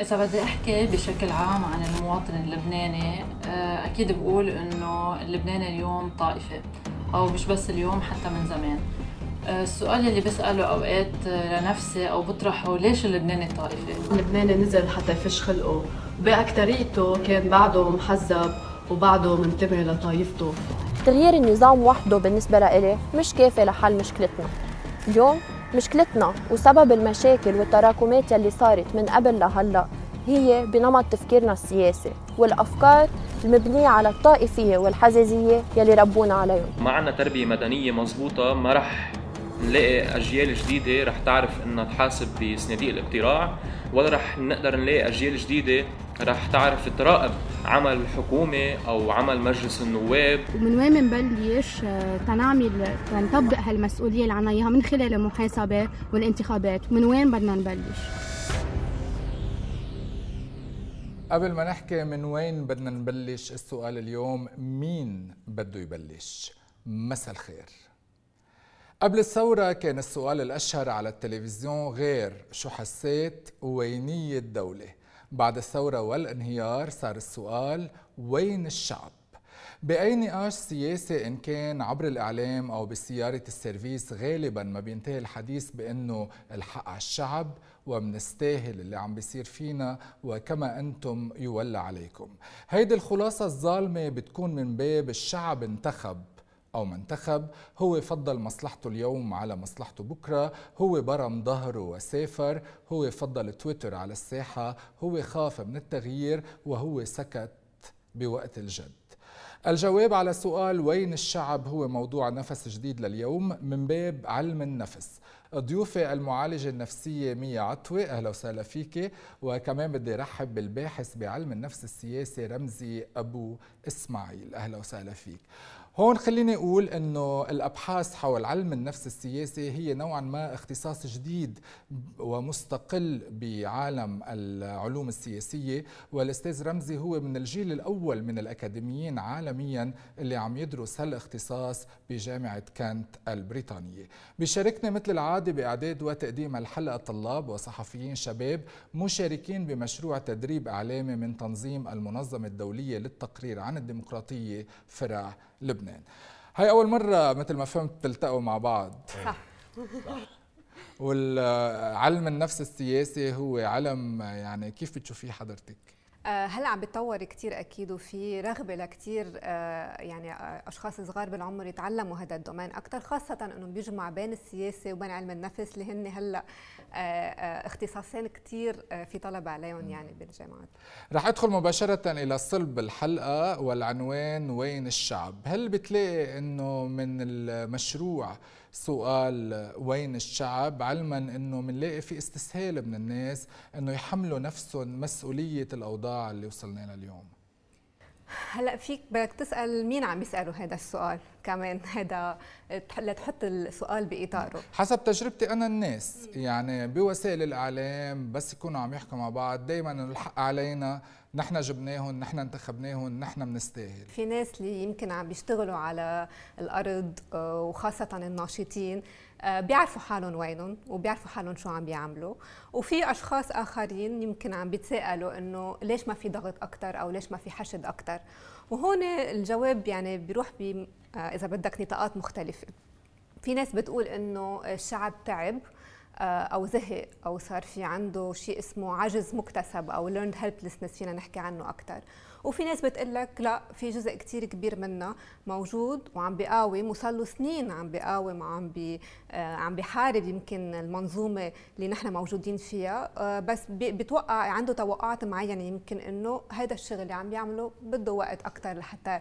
إذا بدي أحكي بشكل عام عن المواطن اللبناني آه، أكيد بقول إنه اللبناني اليوم طائفة أو مش بس اليوم حتى من زمان. آه، السؤال اللي بسأله أوقات لنفسي أو بطرحه ليش اللبناني طائفة؟ اللبناني نزل حتى يفش خلقه. وبأكتريته كان بعده محزب وبعده منتمي لطائفته. تغيير النظام وحده بالنسبة لإلي مش كافي لحل مشكلتنا. اليوم مشكلتنا وسبب المشاكل والتراكمات يلي صارت من قبل لهلا هي بنمط تفكيرنا السياسي والأفكار المبنية على الطائفية والحزازية يلي ربونا عليهم. ما عندنا تربية مدنية مزبوطه ما رح نلاقي أجيال جديدة رح تعرف إنها تحاسب بصناديق الاقتراع ولا رح نقدر نلاقي أجيال جديدة رح تعرف تراقب عمل الحكومة أو عمل مجلس النواب. ومن وين بنبلش آه، تنعمل تنطبق هالمسؤولية اللي عنا إياها من خلال المحاسبة والانتخابات. من وين بدنا نبلش؟ قبل ما نحكي من وين بدنا نبلش السؤال اليوم مين بده يبلش؟ مساء الخير. قبل الثورة كان السؤال الأشهر على التلفزيون غير شو حسيت ووينية الدولة. بعد الثورة والانهيار صار السؤال وين الشعب؟ بأي نقاش سياسي إن كان عبر الإعلام أو بسيارة السيرفيس غالبا ما بينتهي الحديث بأنه الحق على الشعب ومنستاهل اللي عم بيصير فينا وكما أنتم يولى عليكم هيدي الخلاصة الظالمة بتكون من باب الشعب انتخب أو ما انتخب هو فضل مصلحته اليوم على مصلحته بكرة هو برم ظهره وسافر هو فضل تويتر على الساحة هو خاف من التغيير وهو سكت بوقت الجد. الجواب على سؤال وين الشعب؟ هو موضوع نفس جديد لليوم من باب علم النفس. ضيوفي المعالجة النفسية ميا عطوة أهلا وسهلا فيك. وكمان بدي رحب بالباحث بعلم النفس السياسي رمزي أبو إسماعيل. أهلا وسهلا فيك. هون خليني أقول إنه الأبحاث حول علم النفس السياسي هي نوعا ما اختصاص جديد ومستقل بعالم العلوم السياسية والأستاذ رمزي هو من الجيل الأول من الأكاديميين عالميا اللي عم يدرس هالاختصاص بجامعة كانت البريطانية. بيشاركنا مثل العادة بإعداد وتقديم الحلقة طلاب وصحفيين شباب مشاركين بمشروع تدريب إعلامي من تنظيم المنظمة الدولية للتقرير عن الديمقراطية فرع لبنان. هاي أول مرة مثل ما فهمت تلتقوا مع بعض. صح. والعلم النفس السياسي هو علم يعني كيف بتشوفيه حضرتك؟ آه، هلا عم بتطور كثير أكيد وفي رغبة لكثير آه، يعني آه، أشخاص صغار بالعمر يتعلموا هذا الدومين أكثر خاصة إنه بيجمع بين السياسة وبين علم النفس اللي هن هلا اختصاصين كثير في طلب عليهم يعني بالجامعات. رح ادخل مباشرة إلى صلب الحلقة والعنوان وين الشعب. هل بتلاقي إنه من المشروع سؤال وين الشعب؟ علما إنه بنلاقي في استسهال من الناس إنه يحملوا نفسهم مسؤولية الأوضاع اللي وصلنا لها اليوم. هلا فيك بدك تسأل مين عم يسالوا هذا السؤال كمان؟ هذا لتحط السؤال بإطاره. حسب تجربتي أنا الناس يعني بوسائل الإعلام بس يكونوا عم يحكوا مع بعض دائما الحق علينا نحن جبناهم نحن انتخبناهم نحن بنستاهل. في ناس اللي يمكن عم بيشتغلوا على الأرض آه، وخاصة الناشطين بيعرفوا حالهم وينهم وبيعرفوا حالهم شو عم بيعملوا. وفي أشخاص آخرين يمكن عم بيتساءلوا إنه ليش ما في ضغط أكثر أو ليش ما في حشد أكثر وهون الجواب يعني بيروح ب آه، إذا بدك نطاقات مختلفة. في ناس بتقول إنه الشعب تعب آه، أو زهق أو صار في عنده شيء اسمه عجز مكتسب أو learned helplessness فينا نحكي عنه أكثر وفي ناس بتقول لك لا في جزء كثير كبير منا موجود وعم بيقاوم وصار له سنين عم بيقاوم وعم بي آه، عم بيحارب يمكن المنظومة اللي نحن موجودين فيها. آه، بس بتوقع عنده توقعات معينة يمكن إنه هذا الشغل اللي عم بيعمله بده وقت أكثر لحتى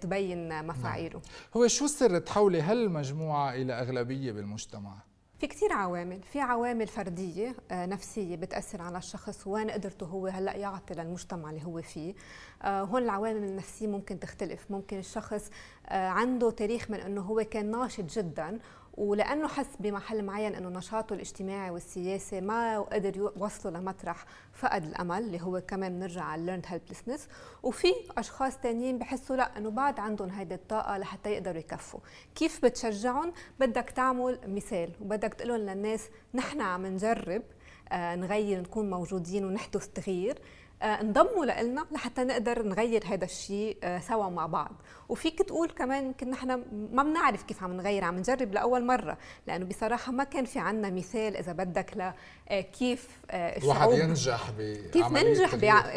تبين مفاعيله. نعم. هو شو سر تحولي هالمجموعة إلى أغلبية بالمجتمع؟ في كثير عوامل. في عوامل فردية آه، نفسية بتأثر على الشخص وين قدرته هو هلأ يعطي للمجتمع اللي هو فيه. آه، هون العوامل النفسية ممكن تختلف. ممكن الشخص آه، عنده تاريخ من أنه هو كان ناشط جدا ولأنه حس بمحل معين إنه نشاطه الاجتماعي والسياسي ما قدر يوصله لمطرح فقد الأمل اللي هو كمان بنرجع على learned helplessness. وفي أشخاص تانيين بحسوا لا إنه بعد عندهم هيدي الطاقة لحتى يقدروا يكفوا. كيف بتشجعهم؟ بدك تعمل مثال وبدك تقول للناس نحن عم نجرب نغير نكون موجودين ونحدث تغيير. آه، انضموا لنا لحتى نقدر نغير هذا الشيء آه، سوا مع بعض. وفيك تقول كمان يمكن نحن ما بنعرف كيف عم نغير عم نجرب لأول مرة لأنه بصراحة ما كان في عنا مثال إذا بدك ل آه، كيف الشعوب واحد ينجح كيف ننجح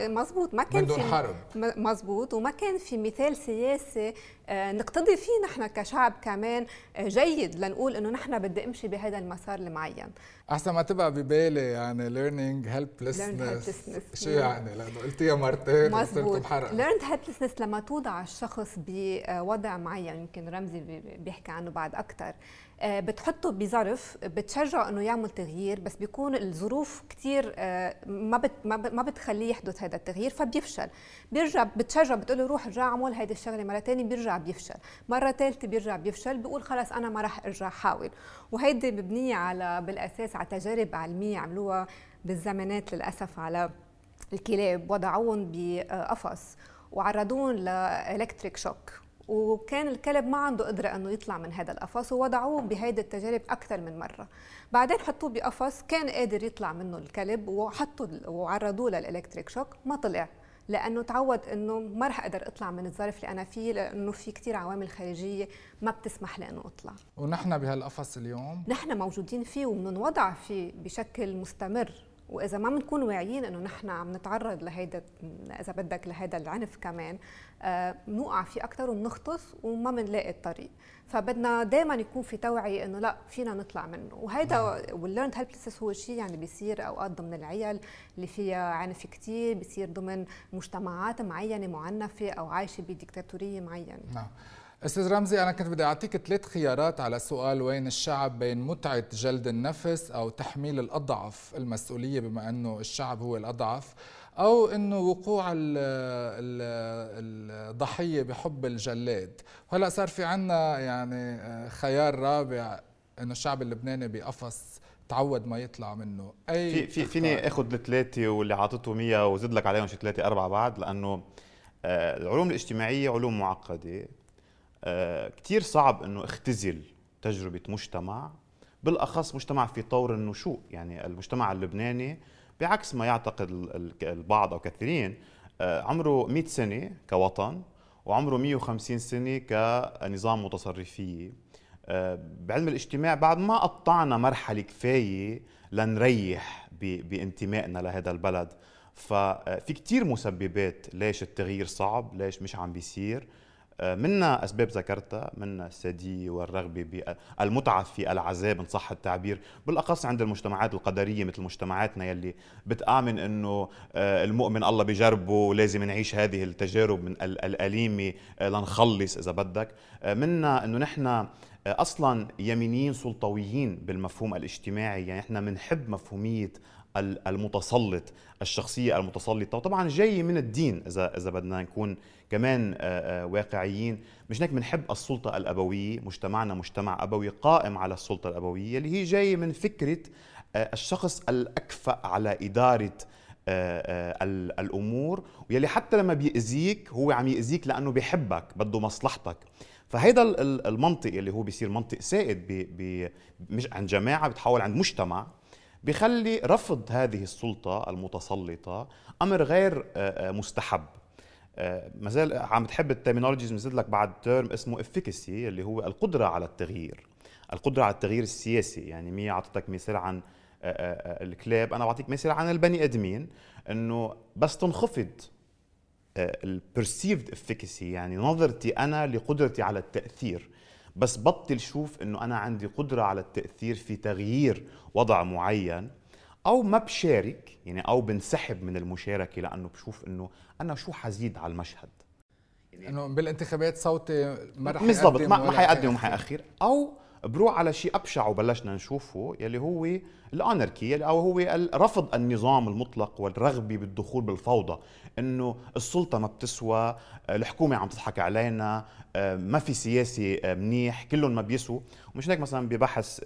مزبوط ما كان في حرب مزبوط وما كان في مثال سياسي نقتضي فيه نحن كشعب كمان جيد لنقول إنه نحن بدي أمشي بهذا المسار المعين. أحسن ما تبقى ببالي يعني learning helplessness. شو يعني؟ لأنه قلتيها مرتين مزبوط learned helplessness لما توضع الشخص بوضع معين يمكن رمزي بيحكي عنه بعد أكثر آه، بتحطه بظرف بتشجعه إنه يعمل تغيير بس بيكون الظروف كثير آه، ما بت ما بتخليه يحدث هذا التغيير فبيفشل. بيرجع بتشجع بتقول له روح ارجع اعمل هيدي الشغلة مرة ثانية بيرجع بيفشل. مرة ثالثه بيرجع بيفشل بيقول خلص أنا ما راح ارجع احاول وهيدي مبنية على بالأساس على تجارب علمية عملوها بالزمانات للأسف على الكلاب وضعوهم بقفص وعرضوهم لالكتريك شوك وكان الكلب ما عنده قدرة أنه يطلع من هذا القفص ووضعوه بهيدي التجارب أكثر من مرة. بعدين حطوه بقفص كان قادر يطلع منه الكلب وحطوا وعرضوه للإلكتريك شوك ما طلع. لأنه تعود إنه ما رح أقدر أطلع من الظرف اللي أنا فيه لأنه في كثير عوامل خارجية ما بتسمح لي انه أطلع. ونحن بهالقفص اليوم؟ نحن موجودين فيه وبنوضع فيه بشكل مستمر. وإذا ما بنكون واعيين إنه نحن عم نتعرض لهيدا إذا بدك لهيدا العنف كمان بنوقع آه فيه أكثر وبنغطس وما بنلاقي الطريق. فبدنا دائما يكون في توعية إنه لا فينا نطلع منه. وهيدا وال learned helplessness هو شيء يعني بيصير أوقات ضمن العيال اللي فيها عنف كثير بيصير ضمن مجتمعات معينة معنفة أو عايشة بديكتاتورية معينة. نعم. أستاذ رمزي أنا كنت بدي أعطيك ثلاث خيارات على سؤال وين الشعب بين متعة جلد النفس أو تحميل الأضعف المسؤولية بما أنه الشعب هو الأضعف أو إنه وقوع الضحية بحب الجلاد. هلا صار في عنا يعني آه، خيار رابع إنه الشعب اللبناني بقفص تعود ما يطلع منه. أي في في فيني آخذ الثلاثة واللي عاطتهم اياه وزد لك عليهم شي ثلاثة أربعة بعد لأنه آه، العلوم الاجتماعية علوم معقدة. كثير صعب إنه اختزل تجربة مجتمع بالأخص مجتمع في طور النشوء. يعني المجتمع اللبناني بعكس ما يعتقد البعض أو كثيرين آه، عمره 100 سنة كوطن وعمره 150 سنة كنظام متصرفيه آه، بعلم الاجتماع بعد ما قطعنا مرحلة كفاية لنريح بانتمائنا لهذا البلد. ففي كتير مسببات ليش التغيير صعب ليش مش عم بيصير. آه، منا أسباب ذكرتها منا الساديه والرغبة بالمتعه في العذاب ان صح التعبير بالأخص عند المجتمعات القدرية مثل مجتمعاتنا يلي بتآمن إنه آه، المؤمن الله بجربه لازم نعيش هذه التجارب من الأليمة آه، لنخلص إذا بدك. منا إنه نحن أصلا يمينيين سلطويين بالمفهوم الاجتماعي يعني إحنا بنحب مفهومية المتسلط الشخصية المتسلطة وطبعا جاي من الدين اذا إذا بدنا نكون كمان آه، آه، واقعيين. مش هيك بنحب السلطة الأبوية مجتمعنا مجتمع أبوي قائم على السلطة الأبوية اللي هي جاية من فكرة آه، الشخص الأكفأ على إدارة الأمور ويلي حتى لما بيأذيك هو عم يأذيك لأنه بيحبك بده مصلحتك. فهيدا المنطق اللي هو بيصير منطق سائد بي بي مش عند جماعة بتحول عند مجتمع. بيخلي رفض هذه السلطة المتسلطة أمر غير مستحب. آه، ما زال عم تحب ال terminologies بنزيد لك بعد term اسمه efficacy اللي هو القدرة على التغيير. القدرة على التغيير السياسي. يعني مي أعطتك مثال عن آه، آه، الكلاب. أنا بعطيك مثال عن البني آدمين إنه بس تنخفض البرسيفد افيكسي يعني نظرتي أنا لقدرتي على التأثير. بس بطل شوف إنه أنا عندي قدرة على التأثير في تغيير وضع معين أو ما بشارك يعني أو بنسحب من المشاركة لأنه بشوف إنه أنا شو حزيد على المشهد. يعني إنه بالانتخابات صوتي ما رح بالضبط ما حيقدم وما حيأخر. أو بروح على شيء أبشع وبلشنا نشوفه يلي هو الأناركي أو هو رفض النظام المطلق والرغبة بالدخول بالفوضى إنه السلطة ما بتسوى الحكومة عم تضحك علينا ما في سياسي منيح كلهم ما بيسوا ومش هيك مثلا ببحث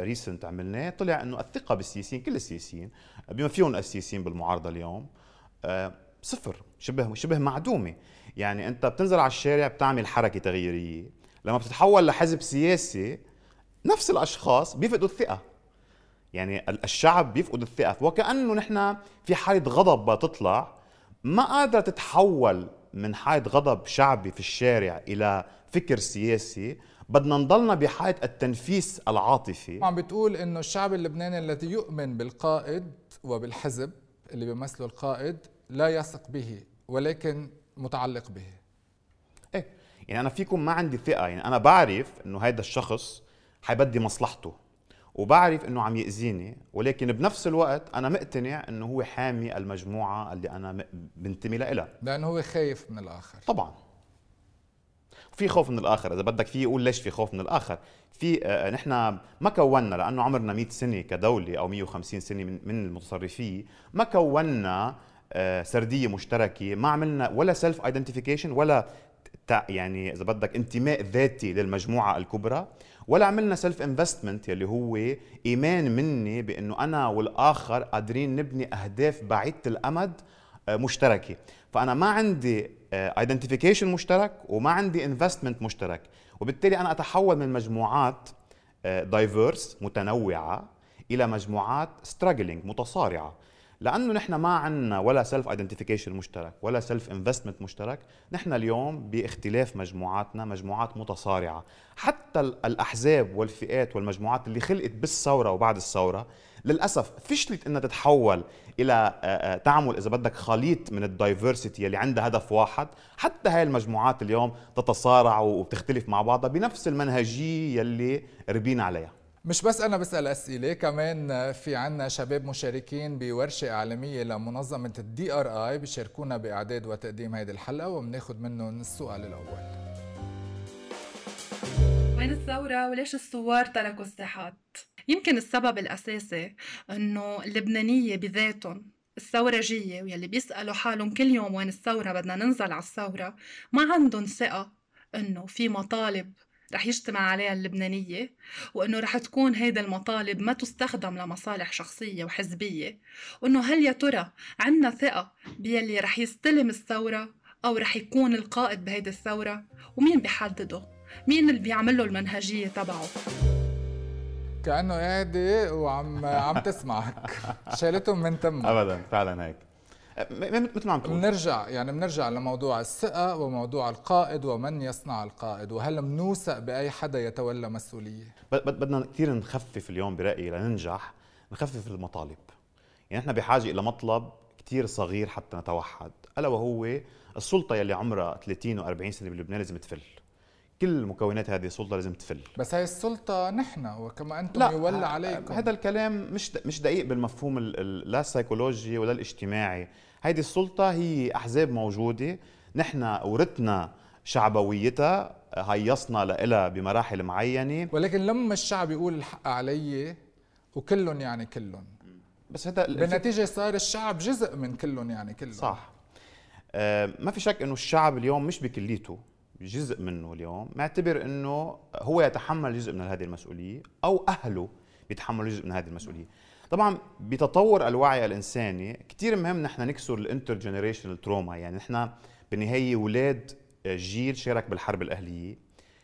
ريسنت عملناه طلع إنه الثقة بالسياسيين كل السياسيين بما فيهم السياسيين بالمعارضة اليوم صفر شبه شبه معدومة. يعني أنت بتنزل على الشارع بتعمل حركة تغييرية لما بتتحول لحزب سياسي نفس الأشخاص بيفقدوا الثقة. يعني الشعب بيفقد الثقة. وكأنه نحن في حالة غضب بتطلع ما قادرة تتحول من حالة غضب شعبي في الشارع إلى فكر سياسي. بدنا نضلنا بحالة التنفيس العاطفي. عم بتقول إنه الشعب اللبناني الذي يؤمن بالقائد وبالحزب اللي بيمثله القائد لا يثق به ولكن متعلق به. إيه يعني أنا فيكم ما عندي ثقة. يعني أنا بعرف إنه هيدا الشخص حيبدي مصلحته. وبعرف إنه عم يأذيني ولكن بنفس الوقت أنا مقتنع إنه هو حامي المجموعة اللي أنا بنتمي لها لأنه هو خايف من الآخر. طبعا. في خوف من الآخر. إذا بدك في يقول ليش في خوف من الآخر؟ في آه نحن ما كونا لأنه عمرنا 100 سنة كدولة أو 150 سنة من, من المتصرفية ما كونا آه سردية مشتركة ما عملنا ولا self identification ولا يعني إذا بدك انتماء ذاتي للمجموعة الكبرى. ولا عملنا self investment يلي هو إيمان مني بإنه أنا والآخر قادرين نبني أهداف بعيدة الأمد آه، مشتركة. فأنا ما عندي identification آه، مشترك وما عندي investment مشترك. وبالتالي أنا أتحول من مجموعات diverse آه، متنوعة إلى مجموعات struggling متصارعة. لأنه نحن ما عندنا ولا self identification مشترك ولا self investment مشترك. نحن اليوم باختلاف مجموعاتنا مجموعات متصارعة. حتى الأحزاب والفئات والمجموعات اللي خلقت بالثورة وبعد الثورة للأسف فشلت إنها تتحول إلى تعمل إذا بدك خليط من ال diversity اللي عندها هدف واحد. حتى هاي المجموعات اليوم تتصارع وبتختلف مع بعضها بنفس المنهجية يلي ربينا عليها. مش بس أنا بسأل أسئلة كمان في عنا شباب مشاركين بورشة إعلامية لمنظمة ال DRI بيشاركونا بإعداد وتقديم هذه الحلقة وبناخذ منهم السؤال الأول. وين الثورة وليش الثوار تركوا الساحات؟ يمكن السبب الأساسي إنه اللبنانية بذاتهم الثورجية واللي بيسألوا حالهم كل يوم وين الثورة بدنا ننزل على الثورة ما عندهم ثقة إنه في مطالب رح يجتمع عليها اللبنانية وإنه رح تكون هيدا المطالب ما تستخدم لمصالح شخصية وحزبية وإنه هل يا ترى عنا ثقة بيلي رح يستلم الثورة أو رح يكون القائد بهيدي الثورة؟ ومين بيحدده؟ مين اللي بيعمل له المنهجية تبعه؟ كأنه قاعدة وعم عم تسمعك. شالتهم من تمك. أبدا فعلا هيك. مثل ما عم تقول. بنرجع يعني بنرجع لموضوع الثقة وموضوع القائد ومن يصنع القائد وهل بنوثق بأي حدا يتولى مسؤولية؟ بدنا كثير نخفف اليوم برأيي لننجح نخفف المطالب. يعني إحنا بحاجة إلى مطلب كثير صغير حتى نتوحد ألا وهو السلطة يلي عمرها 30 و40 سنة بلبنان لازم تفل. كل مكونات هذه السلطة لازم تفل. بس هاي السلطة نحن وكما أنتم لا يولى عليكم. هذا الكلام مش مش دقيق بالمفهوم لا السيكولوجي ولا الاجتماعي. هيدي السلطة هي أحزاب موجودة. نحن ورثنا شعبويتها هيصنا لها بمراحل معينة. ولكن لما الشعب يقول الحق علي وكلهم يعني كلهم. بس هذا بالنتيجه صار الشعب جزء من كلهم يعني كلهم. صح. آه ما في شك إنه الشعب اليوم مش بكليته. جزء منه اليوم معتبر إنه هو يتحمل جزء من هذه المسؤولية أو أهله بيتحملوا جزء من هذه المسؤولية. طبعا بتطور الوعي الإنساني كثير مهم نحن نكسر ال intergenerational trauma يعني نحن بالنهاية أولاد جيل شارك بالحرب الأهلية.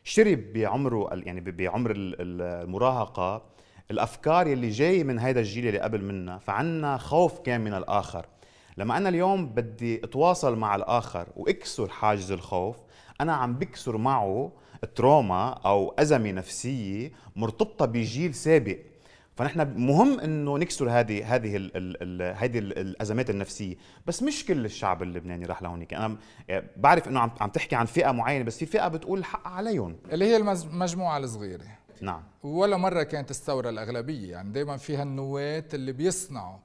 شرب بعمره يعني بعمر المراهقة. الأفكار يلي جاي من هذا الجيل اللي قبل منا فعنا خوف كان من الآخر. لما أنا اليوم بدي أتواصل مع الآخر وأكسر حاجز الخوف أنا عم بكسر معه تروما أو أزمة نفسية مرتبطة بجيل سابق. فنحن مهم إنه نكسر هذه هذه هذه الأزمات النفسية. بس مش كل الشعب اللبناني راح لهونيك. أنا بعرف إنه عم عم تحكي عن فئة معينة بس في فئة بتقول الحق عليهم. اللي هي المجموعة الصغيرة. نعم. ولا مرة كانت الثورة الأغلبية. يعني دائما فيها النواة اللي بيصنعوا.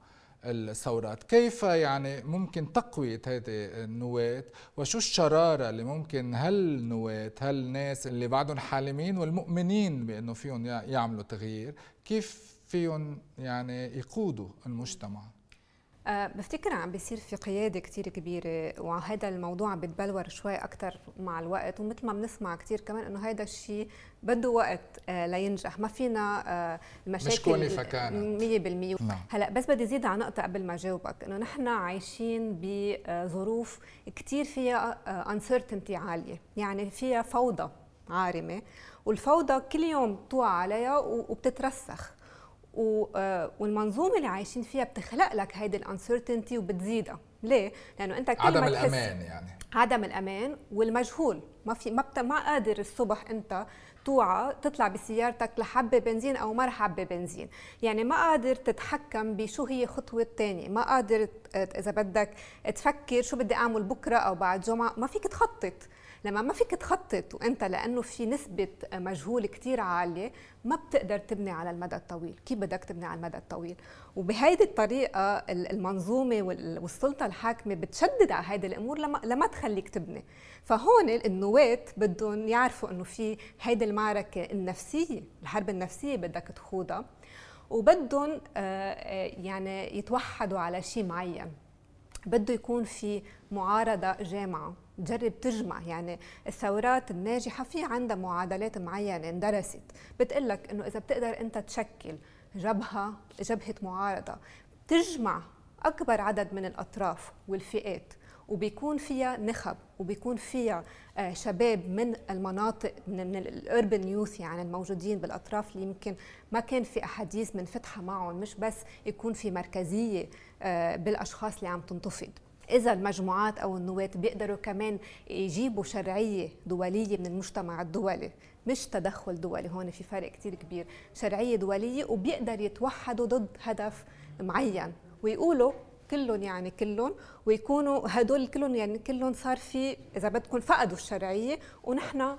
الثورات. كيف يعني ممكن تقوية هذه النواة وشو الشرارة اللي ممكن هالنواة هالناس اللي بعدهم حالمين والمؤمنين بأنه فيهم يعملوا تغيير كيف فيهم يعني يقودوا المجتمع؟ أه بفتكر عم بيصير في قيادة كثير كبيرة وهذا الموضوع عم بتبلور شوي أكثر مع الوقت ومثل ما بنسمع كثير كمان إنه هذا الشيء بده وقت آه لينجح. ما فينا آه المشاكل مش فكانت. 100% نعم. هلا بس بدي زيد على نقطة قبل ما جاوبك إنه نحن عايشين بظروف كثير فيها انسرتينتي آه، عالية. يعني فيها فوضى عارمة والفوضى كل يوم توقع عليها وبتترسخ. والمنظومة اللي عايشين فيها بتخلق لك هيدي الانسرتينتي وبتزيدها. ليه؟ لأنه أنت كل عدم ما الأمان يعني. عدم الأمان والمجهول. ما في ما, بت... ما قادر الصبح أنت توعى تطلع بسيارتك لحبة بنزين أو ما حبة بنزين. يعني ما قادر تتحكم بشو هي خطوة الثانية ما قادر إذا بدك تفكر شو بدي أعمل بكرة أو بعد جمعة. ما فيك تخطط. لما ما فيك تخطط وانت لأنه في نسبة مجهول كثير عالية ما بتقدر تبني على المدى الطويل. كيف بدك تبني على المدى الطويل؟ وبهيدي الطريقة المنظومة والسلطة الحاكمة بتشدد على هيدي الأمور لما تخليك تبني. فهون النواه بدهم يعرفوا إنه في هيدي المعركة النفسية الحرب النفسية بدك تخوضها. وبدهم آه، آه، يعني يتوحدوا على شيء معين. بده يكون في معارضة جامعة. تجرب تجمع يعني الثورات الناجحة في عندها معادلات معينة اندرست. بتقول لك إنه إذا بتقدر أنت تشكل جبهة جبهة معارضة تجمع أكبر عدد من الأطراف والفئات وبيكون فيها نخب وبيكون فيها آه، شباب من المناطق من, الأربن يوث يعني الموجودين بالأطراف اللي يمكن ما كان في أحاديث من فتحها معهم مش بس يكون في مركزية آه، بالأشخاص اللي عم تنتفض. إذا المجموعات أو النواة بيقدروا كمان يجيبوا شرعية دولية من المجتمع الدولي مش تدخل دولي هون في فرق كتير كبير. شرعية دولية وبيقدر يتوحدوا ضد هدف معين ويقولوا كلهم يعني كلهم ويكونوا هدول كلهم يعني كلهم صار في إذا بدكم فقدوا الشرعية ونحن آه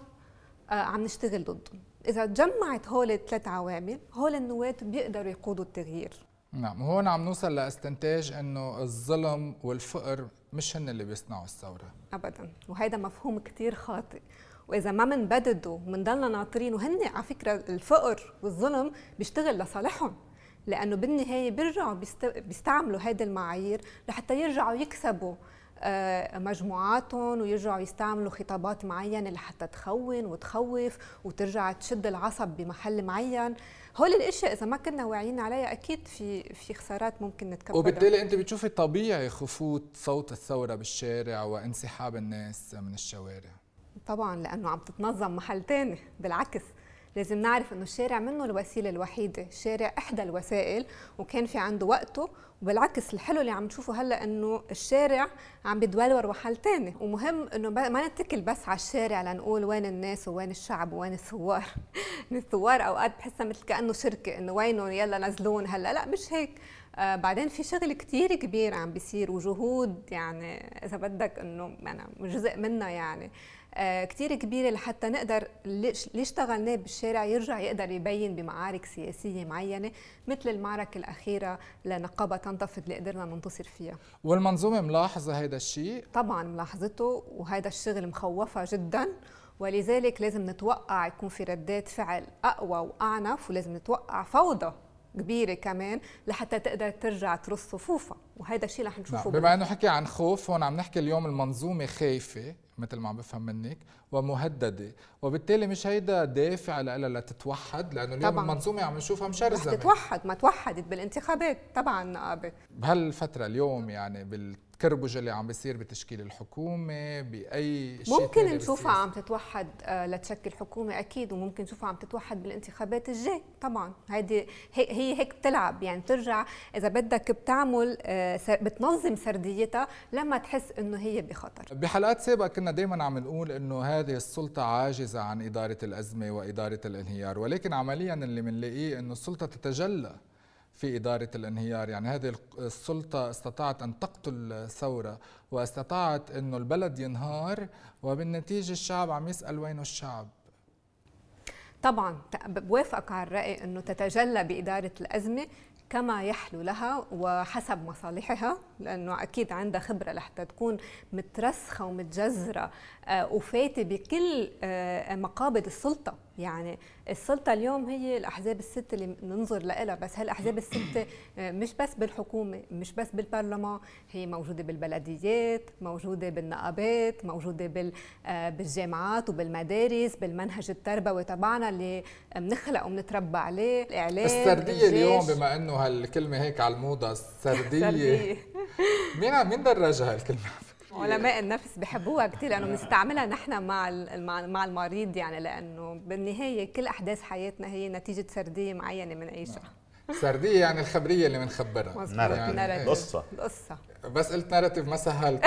عم نشتغل ضدهم. إذا تجمعت هول الثلاث عوامل هول النواه بيقدروا يقودوا التغيير. نعم هون عم نوصل لاستنتاج إنه الظلم والفقر مش هن اللي بيصنعوا الثورة. ابدا وهذا مفهوم كثير خاطئ. وإذا ما منبددوا ومنضلنا ناطرين وهن على فكرة الفقر والظلم بيشتغل لصالحهم لأنه بالنهاية بيرجعوا بيستعملوا هذه المعايير لحتى يرجعوا يكسبوا مجموعاتهم ويرجعوا يستعملوا خطابات معينة لحتى تخون وتخوف وترجع تشد العصب بمحل معين. هول الإشياء إذا ما كنا واعيين عليها أكيد في في خسارات ممكن نتكبر وبالتالي أنت بتشوفي طبيعي خفوت صوت الثورة بالشارع وانسحاب الناس من الشوارع. طبعا لأنه عم تتنظم محل تاني بالعكس. لازم نعرف إنه الشارع منه الوسيلة الوحيدة الشارع إحدى الوسائل وكان في عنده وقته وبالعكس الحلو اللي عم نشوفه هلأ إنه الشارع عم بيدولور محل تاني. ومهم إنه ما نتكل بس على الشارع لنقول وين الناس وين الشعب وين الثوار. الثوار أوقات بحسها مثل كأنه شركة إنه وينهم يلا نزلون هلأ. لأ مش هيك. آه بعدين في شغل كتير كبير عم بيصير وجهود يعني إذا بدك إنه أنا جزء منها يعني. كتير كبيرة لحتى نقدر اللي اشتغلناه بالشارع يرجع يقدر يبين بمعارك سياسية معينة مثل المعركة الأخيرة لنقابة تنتفض اللي قدرنا ننتصر فيها. والمنظومة ملاحظة هذا الشيء؟ طبعا ملاحظته وهذا الشغل مخوفة جدا ولذلك لازم نتوقع يكون في ردات فعل أقوى وأعنف ولازم نتوقع فوضى كبيرة كمان لحتى تقدر ترجع ترص صفوفها. وهذا الشيء رح نشوفه نعم. بما إنه حكي عن خوف هون عم نحكي اليوم المنظومة خايفة مثل ما عم بفهم منك ومهددة. وبالتالي مش هيدا دافع لها لتتوحد لأنه اليوم طبعاً. المنظومة عم نشوفها مشرزه تتوحد ما توحدت بالانتخابات. طبعا نقابه بهالفترة اليوم يعني بال التكربج اللي عم بيصير بتشكيل الحكومة بأي شيء ممكن نشوفها عم تتوحد آه، لتشكل حكومة أكيد وممكن نشوفها عم تتوحد بالانتخابات الجاي طبعا. هيدي هي هيك بتلعب. يعني بترجع إذا بدك بتعمل آه، بتنظم سرديتها لما تحس إنه هي بخطر. بحلقات سابقة كنا دائما عم نقول إنه هذه السلطة عاجزة عن إدارة الأزمة وإدارة الانهيار ولكن عمليا اللي بنلاقيه إنه السلطة تتجلى. في إدارة الانهيار. يعني هذه السلطة استطاعت أن تقتل ثورة واستطاعت أنه البلد ينهار وبالنتيجة الشعب عم يسأل وينه الشعب. طبعا بوافقك على الرأي أنه تتجلى بإدارة الأزمة كما يحلو لها وحسب مصالحها لأنه أكيد عندها خبرة لحتى تكون مترسخة ومتجذرة آه، وفاتة بكل آه، مقابض السلطة. يعني السلطة اليوم هي الأحزاب الست اللي ننظر لها بس هالأحزاب السته آه، مش بس بالحكومة مش بس بالبرلمان هي موجودة بالبلديات موجودة بالنقابات موجودة بالجامعات وبالمدارس بالمنهج التربوي تبعنا اللي بنخلق وبنتربى عليه الإعلام السردية اليوم بما إنه هالكلمه هيك على الموضة السردية. مين مين درجها هالكلمه علماء النفس بحبوها كثير لأنه بنستعملها نحن مع مع المريض يعني لأنه بالنهاية كل أحداث حياتنا هي نتيجة سردية معينة بنعيشها سردية يعني الخبرية اللي بنخبرها يعني القصة القصة بس قلت ناراتيف ما سهلت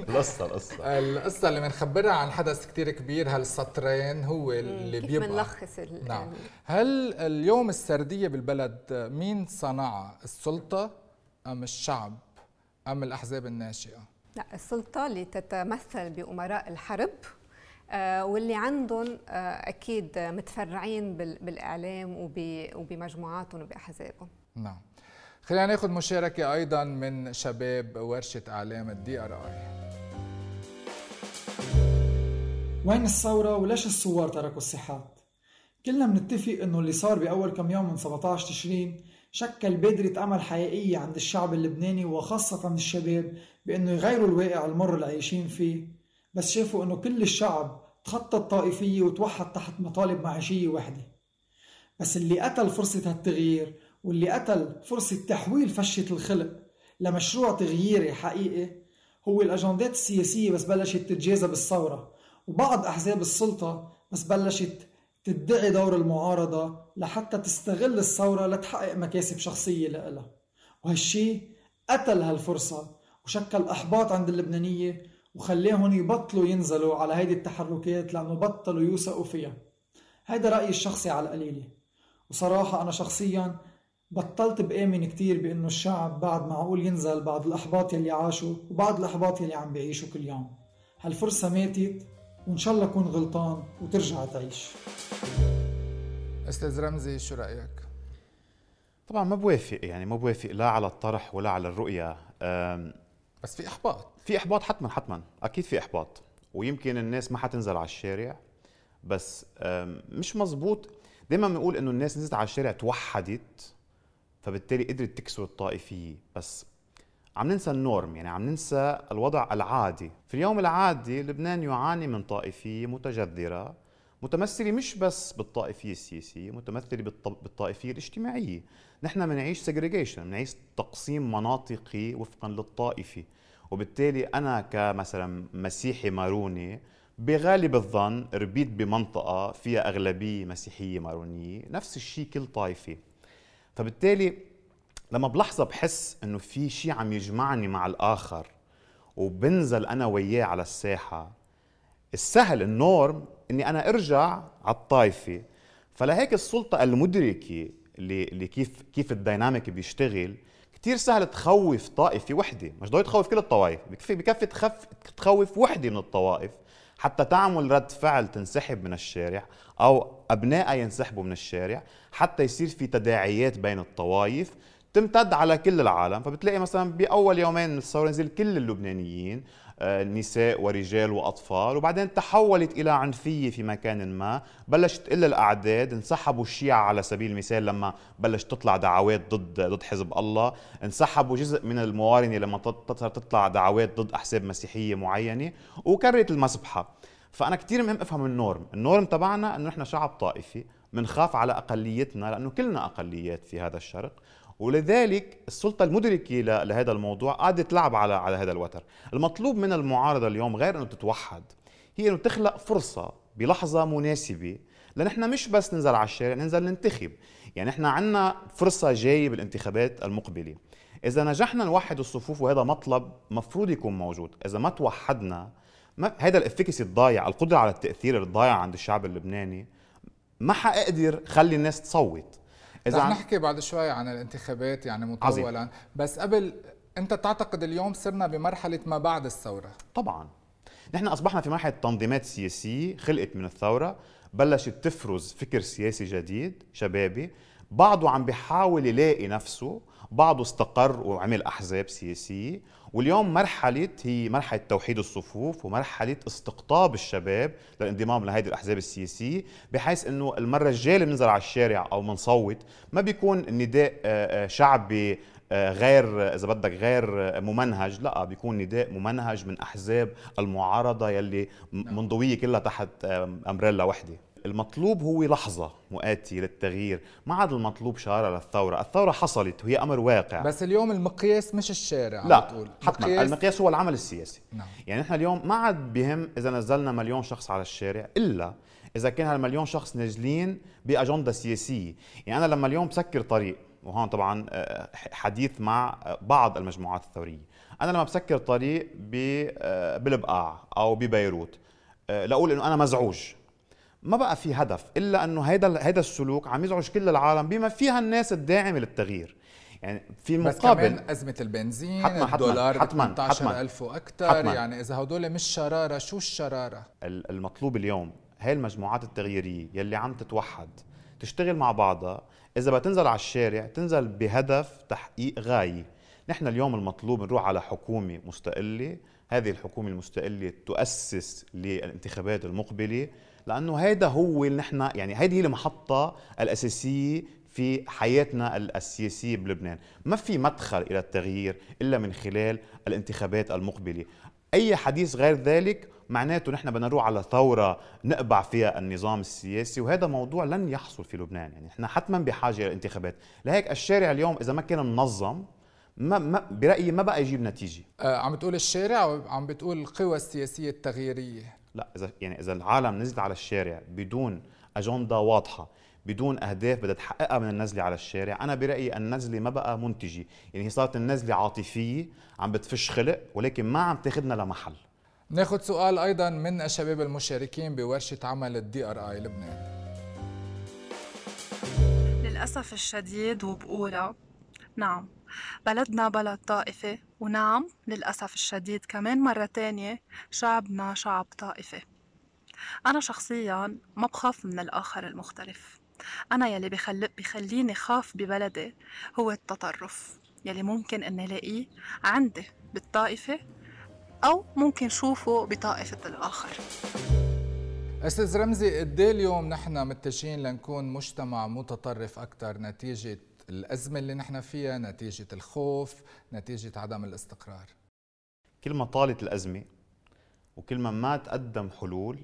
القصة القصة القصة اللي بنخبرها عن حدث كتير كبير هالسطرين هو اللي كيف بيبقى. بنلخص نعم. هل اليوم السردية بالبلد مين صنعها السلطة أم الشعب أم الأحزاب الناشئة؟ لا السلطة اللي تتمثل بأمراء الحرب واللي عندهم آه، أكيد متفرعين بالإعلام وبمجموعاتهم وبأحزابهم. نعم. خلينا ناخذ مشاركة أيضا من شباب ورشة إعلام ال DRI وين الثورة وليش الثوار تركوا الساحات كلنا بنتفق إنه اللي صار بأول كم يوم من 17 تشرين شكل بادرة أمل حقيقية عند الشعب اللبناني وخاصة الشباب بأنه يغيروا الواقع المر اللي عايشين فيه. بس شافوا أنه كل الشعب تخطى الطائفية وتوحد تحت مطالب معيشية وحدة بس اللي قتل فرصة هالتغيير واللي قتل فرصة تحويل فشة الخلق لمشروع تغييري حقيقي هو الأجندات السياسية بس بلشت تتجاذب الثورة وبعض أحزاب السلطة بس بلشت تدعي دور المعارضة لحتى تستغل الثورة لتحقق مكاسب شخصية لها وهالشي قتل هالفرصة وشكل إحباط عند اللبنانية وخلاهم يبطلوا ينزلوا على هيدي التحركات لأنه بطلوا يوثقوا فيها. هيدا رأيي الشخصي على القليلة. وصراحة أنا شخصيا بطلت بآمن كتير بأنه الشعب بعد معقول ينزل بعد الأحباط يلي عاشوا وبعد الأحباط يلي عم بيعيشوا كل يوم. هالفرصة ماتت وإن شاء الله أكون غلطان وترجع تعيش. أستاذ رمزي شو رأيك؟ طبعا ما بوافق يعني ما بوافق لا على الطرح ولا على الرؤية. بس في إحباط. في إحباط حتما حتما. أكيد في إحباط. ويمكن الناس ما حتنزل على الشارع. بس مش مزبوط دائما بنقول إنه الناس نزلت على الشارع توحدت فبالتالي قدرت تكسر الطائفيه بس عم ننسى ال norm يعني عم ننسى الوضع العادي. في اليوم العادي لبنان يعاني من طائفية متجذرة. متمثلة مش بس بالطائفية السياسية متمثلة بالطائفية الاجتماعية. نحن بنعيش segregation بنعيش تقسيم مناطقي وفقا للطائفة. وبالتالي أنا كمثلا مسيحي ماروني بغالب الظن ربيت بمنطقة فيها أغلبية مسيحية مارونية نفس الشيء كل طائفة. فبالتالي لما بلحظة بحس إنه في شيء عم يجمعني مع الآخر وبنزل أنا وياه على الساحة السهل النورم إني أنا أرجع على الطائفة فلهيك السلطة المدركة اللي, اللي كيف كيف الديناميك بيشتغل كثير سهل تخوف طائفة وحدة. مش ضروري تخوف كل الطوائف بكفي بكفي تخف تخوف وحدة من الطوائف حتى تعمل رد فعل تنسحب من الشارع أو ابنائها ينسحبوا من الشارع حتى يصير في تداعيات بين الطوائف تمتد على كل العالم. فبتلاقي مثلا بأول يومين من الثورة نزل كل اللبنانيين نساء ورجال وأطفال. وبعدين تحولت إلى عنفية في مكان ما. بلشت تقل الأعداد. انسحبوا الشيعة على سبيل المثال لما بلشت تطلع دعوات ضد ضد حزب الله. انسحبوا جزء من الموارنه لما تطلع دعوات ضد أحزاب مسيحية معينة وكررت المسبحة. فأنا كثير مهم أفهم النورم. النورم تبعنا إنه نحن شعب طائفي بنخاف على أقليتنا لأنه كلنا أقليات في هذا الشرق. ولذلك السلطة المدركة لهذا الموضوع قاعدة تلعب على على هذا الوتر، المطلوب من المعارضة اليوم غير إنه تتوحد، هي إنه تخلق فرصة بلحظة مناسبة لنحن مش بس ننزل على الشارع، ننزل ننتخب، يعني إحنا عندنا فرصة جاية بالانتخابات المقبلة. إذا نجحنا نوحد الصفوف وهذا مطلب مفروض يكون موجود، إذا ما توحدنا ما هذا الافكسي الضايع، القدرة على التأثير الضايع عند الشعب اللبناني ما حقدر خلي الناس تصوت. إذا رح نحكي بعد شوي عن الانتخابات يعني مطولا. بس قبل أنت تعتقد اليوم صرنا بمرحلة ما بعد الثورة؟ طبعا. نحن أصبحنا في مرحلة تنظيمات سياسية خلقت من الثورة بلشت تفرز فكر سياسي جديد شبابي. بعضه عم بيحاول يلاقي نفسه بعضه استقر وعمل أحزاب سياسية واليوم مرحلة هي مرحلة توحيد الصفوف ومرحلة استقطاب الشباب للانضمام لهذه الأحزاب السياسية بحيث أنه المرة الجاية اللي بننزل على الشارع أو بنصوت ما بيكون النداء آه، آه، شعبي آه، غير إذا بدك غير ممنهج لا بيكون نداء ممنهج من أحزاب المعارضة يلي نعم. منضوية كلها تحت امبريلا وحدة المطلوب هو لحظة مؤاتية للتغيير ما عاد المطلوب شارع للثورة الثورة حصلت وهي أمر واقع. بس اليوم المقياس مش الشارع لا بتقول. حتما المقياس... المقياس هو العمل السياسي. نعم. يعني نحن اليوم ما عاد بهم إذا نزلنا مليون شخص على الشارع إلا إذا كان هالمليون شخص نازلين بأجندة سياسية. يعني أنا لما اليوم بسكر طريق وهون طبعا آه، حديث مع بعض المجموعات الثورية. أنا لما بسكر طريق آه، بالبقاع أو ببيروت آه، لأقول إنه أنا مزعوج. ما بقى في هدف إلا أنه هيدا هيدا السلوك عم يزعج كل العالم بما فيها الناس الداعمة للتغيير. يعني في المقابل بس كمان أزمة البنزين حتما حتما الدولار حتما 18000 وأكثر يعني إذا هدول مش شرارة شو الشرارة؟ المطلوب اليوم هاي المجموعات التغييرية يلي عم تتوحد تشتغل مع بعضها. إذا بتنزل على الشارع تنزل بهدف تحقيق غاية. نحن اليوم المطلوب نروح على حكومة مستقلة. هذه الحكومة المستقلة تؤسس للانتخابات المقبلة. لأنه هذا هو اللي نحن يعني هذه هي المحطة الأساسية في حياتنا السياسية بلبنان. ما في مدخل إلى التغيير إلا من خلال الانتخابات المقبلة. أي حديث غير ذلك معناته نحن بدنا نروح على ثورة نقبع فيها النظام السياسي وهذا موضوع لن يحصل في لبنان. يعني نحن حتما بحاجة إلى الانتخابات. لهيك الشارع اليوم إذا ما كان منظم ما, ما برأيي ما بقى يجيب نتيجة. آه عم بتقول الشارع وعم بتقول القوى السياسية التغييرية. لا إذا يعني إذا العالم نزلت على الشارع بدون أجندة واضحة بدون أهداف بدها تحققها من النزلة على الشارع أنا برأيي النزلة ما بقى منتجه يعني هي صارت النزلة عاطفية عم بتفش خلق ولكن ما عم تاخذنا لمحل. ناخذ سؤال أيضا من الشباب المشاركين بورشة عمل ال DRI لبنان. للأسف الشديد وبقولها نعم. بلدنا بلد طائفي ونعم للأسف الشديد كمان مرة تانية شعبنا شعب طائفي أنا شخصيا ما بخاف من الآخر المختلف. أنا يلي بخل... بخليني خاف ببلدي هو التطرف. يلي ممكن أن ألاقيه عندي بالطائفة أو ممكن شوفه بطائفة الآخر. أستاذ رمزي قد إيه اليوم نحن متجهين لنكون مجتمع متطرف أكثر نتيجة الأزمة اللي نحن فيها نتيجة الخوف نتيجة عدم الاستقرار. كل ما طالت الأزمة وكل ما ما تقدم حلول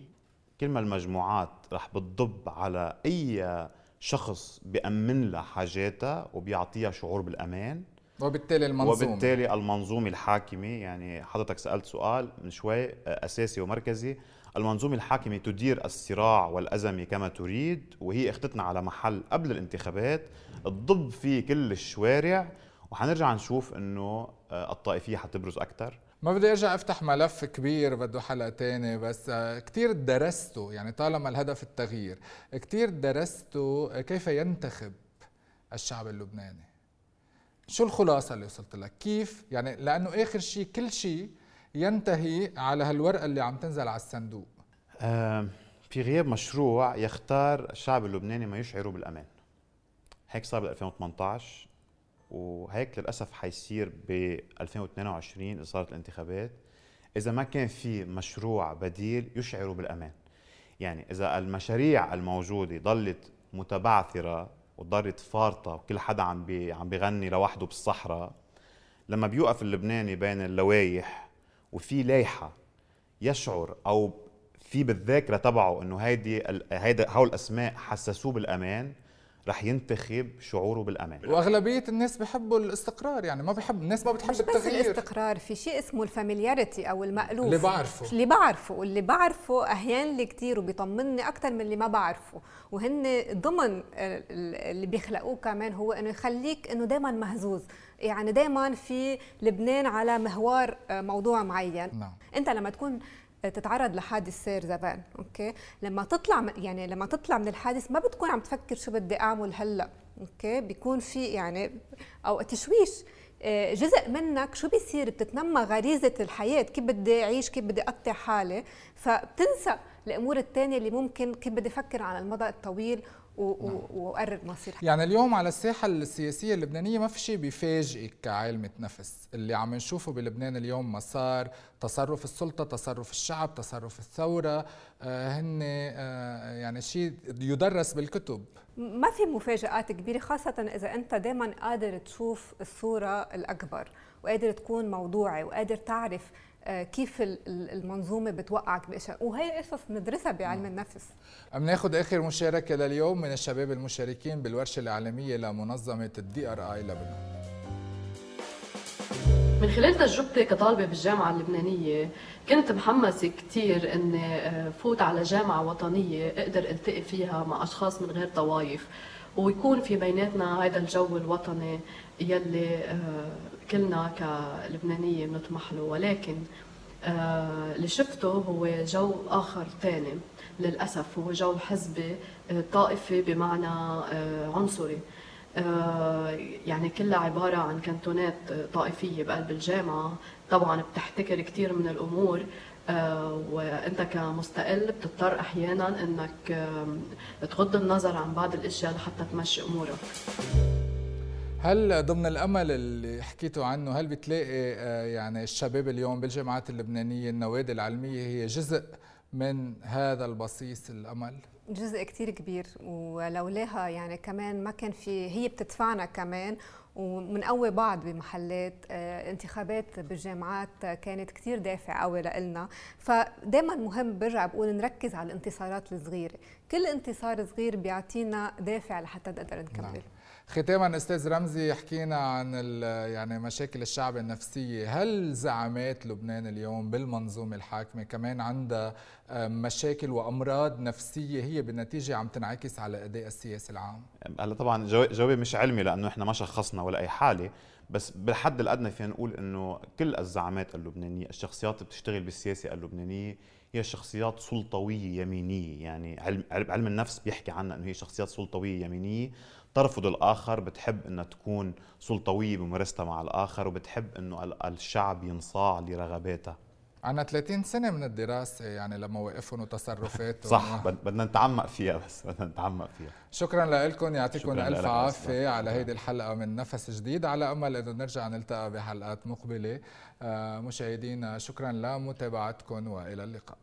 كل ما المجموعات رح بتضب على أي شخص بيأمن لها حاجاتها وبيعطيها شعور بالأمان وبالتالي المنظومة. وبالتالي المنظومة الحاكمة يعني حضرتك سألت سؤال من شوي أساسي ومركزي. المنظومة الحاكمة تدير الصراع والأزمة كما تريد وهي اختتنا على محل قبل الانتخابات. تضب فيه كل الشوارع وحنرجع نشوف إنه آه، الطائفية حتبرز أكثر ما بدي أرجع أفتح ملف كبير بده حلقة تانية بس آه، كثير درسته يعني طالما الهدف التغيير كثير درسته آه، كيف ينتخب الشعب اللبناني. شو الخلاصة اللي وصلت لك؟ كيف؟ يعني لأنه آخر شيء كل شيء ينتهي على هالورقة اللي عم تنزل على الصندوق. في غياب مشروع يختار الشعب اللبناني ما يشعره بالأمان. هيك صار ب 2018 وهيك للأسف حيصير ب 2022 إذا صارت الانتخابات. إذا ما كان في مشروع بديل يشعر بالأمان. يعني إذا المشاريع الموجودة ضلت متبعثرة وضلت فارطة وكل حدا عم بي عم بيغني لوحده بالصحراء لما بيوقف اللبناني بين اللوايح وفي لايحه يشعر أو في بالذاكرة تبعه إنه هيدي هيدا هول الأسماء حسسوه بالأمان رح ينتخب شعوره بالأمان. وأغلبية الناس بحبوا الاستقرار يعني ما بحب الناس ما بتحب مش التغيير. بس الاستقرار في شيء اسمه الفاميلياريتي أو المألوف. اللي بعرفه. اللي بعرفه واللي بعرفه أحيانا كثير وبيطمني أكثر من اللي ما بعرفه. وهن ضمن اللي بيخلقوه كمان هو إنه يخليك إنه دائما مهزوز. يعني دائما في لبنان على محور آه، موضوع معين. نعم. أنت لما تكون تتعرض لحادث سير زمان okay؟ لما تطلع يعني لما تطلع من الحادث ما بتكون عم تفكر شو بدي أعمل هلأ okay؟ بيكون في يعني أو تشويش آه، جزء منك شو بيصير؟ بتتنمى غريزة الحياة كيف بدي أعيش كيف بدي أقطع حالي؟ فبتنسى الأمور الثانية اللي ممكن كيف بدي أفكر على المدى الطويل وقرر مصير. يعني اليوم على الساحة السياسية اللبنانية ما في شيء بيفاجئك كعالمه نفس. اللي عم نشوفه بلبنان اليوم مسار تصرف السلطة تصرف الشعب تصرف الثورة آه هن آه يعني شيء يدرس بالكتب. ما في مفاجآت كبيرة خاصة إذا أنت دائما قادر تشوف الصورة الأكبر وقادر تكون موضوعي وقادر تعرف كيف المنظومة بتوقعك بإشياء. وهي قصص ندرسها بعلم النفس. بناخذ آخر مشاركة لليوم من الشباب المشاركين بالورشة العالمية لمنظمة ال DRI لبنان. من خلال تجربتي كطالبة بالجامعة اللبنانية كنت محمسة كثير إني آه، فوت على جامعة وطنية أقدر التقي فيها مع أشخاص من غير طوائف ويكون في بيناتنا هذا الجو الوطني يلي آه، كلنا كلبنانية بنطمح له ولكن آه، اللي شفته هو جو آخر ثاني للأسف هو جو حزبي طائفي بمعنى عنصري. يعني كلها عبارة عن كانتونات طائفية بقلب الجامعة. طبعا بتحتكر كثير من الأمور آه، وأنت كمستقل بتضطر أحيانا إنك تغض النظر عن بعض الأشياء لحتى تمشي أمورك. هل ضمن الأمل اللي حكيتوا عنه هل بتلاقي آه، يعني الشباب اليوم بالجامعات اللبنانية النوادي العلمية هي جزء من هذا البصيص الأمل؟ جزء كتير كبير ولولاها يعني كمان ما كان في هي بتدفعنا كمان ومنقوي بعض بمحلات آه، انتخابات بالجامعات كانت كثير دافع قوي لنا فدائما مهم برجع بقول نركز على الانتصارات الصغيرة كل انتصار صغير بيعطينا دافع لحتى نقدر نكمل نعم. ختاما أستاذ رمزي حكينا عن يعني مشاكل الشعب النفسية. هل زعامات لبنان اليوم بالمنظومة الحاكمة كمان عندها مشاكل وأمراض نفسية هي بالنتيجة عم تنعكس على أداء السياسي العام؟ هلا طبعا جوابي مش علمي لأنه إحنا ما شخصنا ولا أي حالة بس بالحد الأدنى فينا نقول إنه كل الزعامات اللبنانية الشخصيات اللي بتشتغل بالسياسة اللبنانية هي شخصيات سلطوية يمينية. يعني علم علم النفس بيحكي عنها إنه هي شخصيات سلطوية يمينية. ترفض الآخر بتحب إنها تكون سلطوية بممارستها مع الآخر وبتحب إنه الشعب ينصاع لرغباتها. عنا 30 سنة من الدراسة يعني لمواقفهم وتصرفاتهم. صح بدنا نتعمق فيها بس بدنا نتعمق فيها. شكرا لكم يعطيكم ألف عافية على هيدي الحلقة من نفس جديد. على أمل أنه نرجع نلتقى بحلقات مقبلة. آه، مشاهدينا شكرا لمتابعتكم وإلى اللقاء.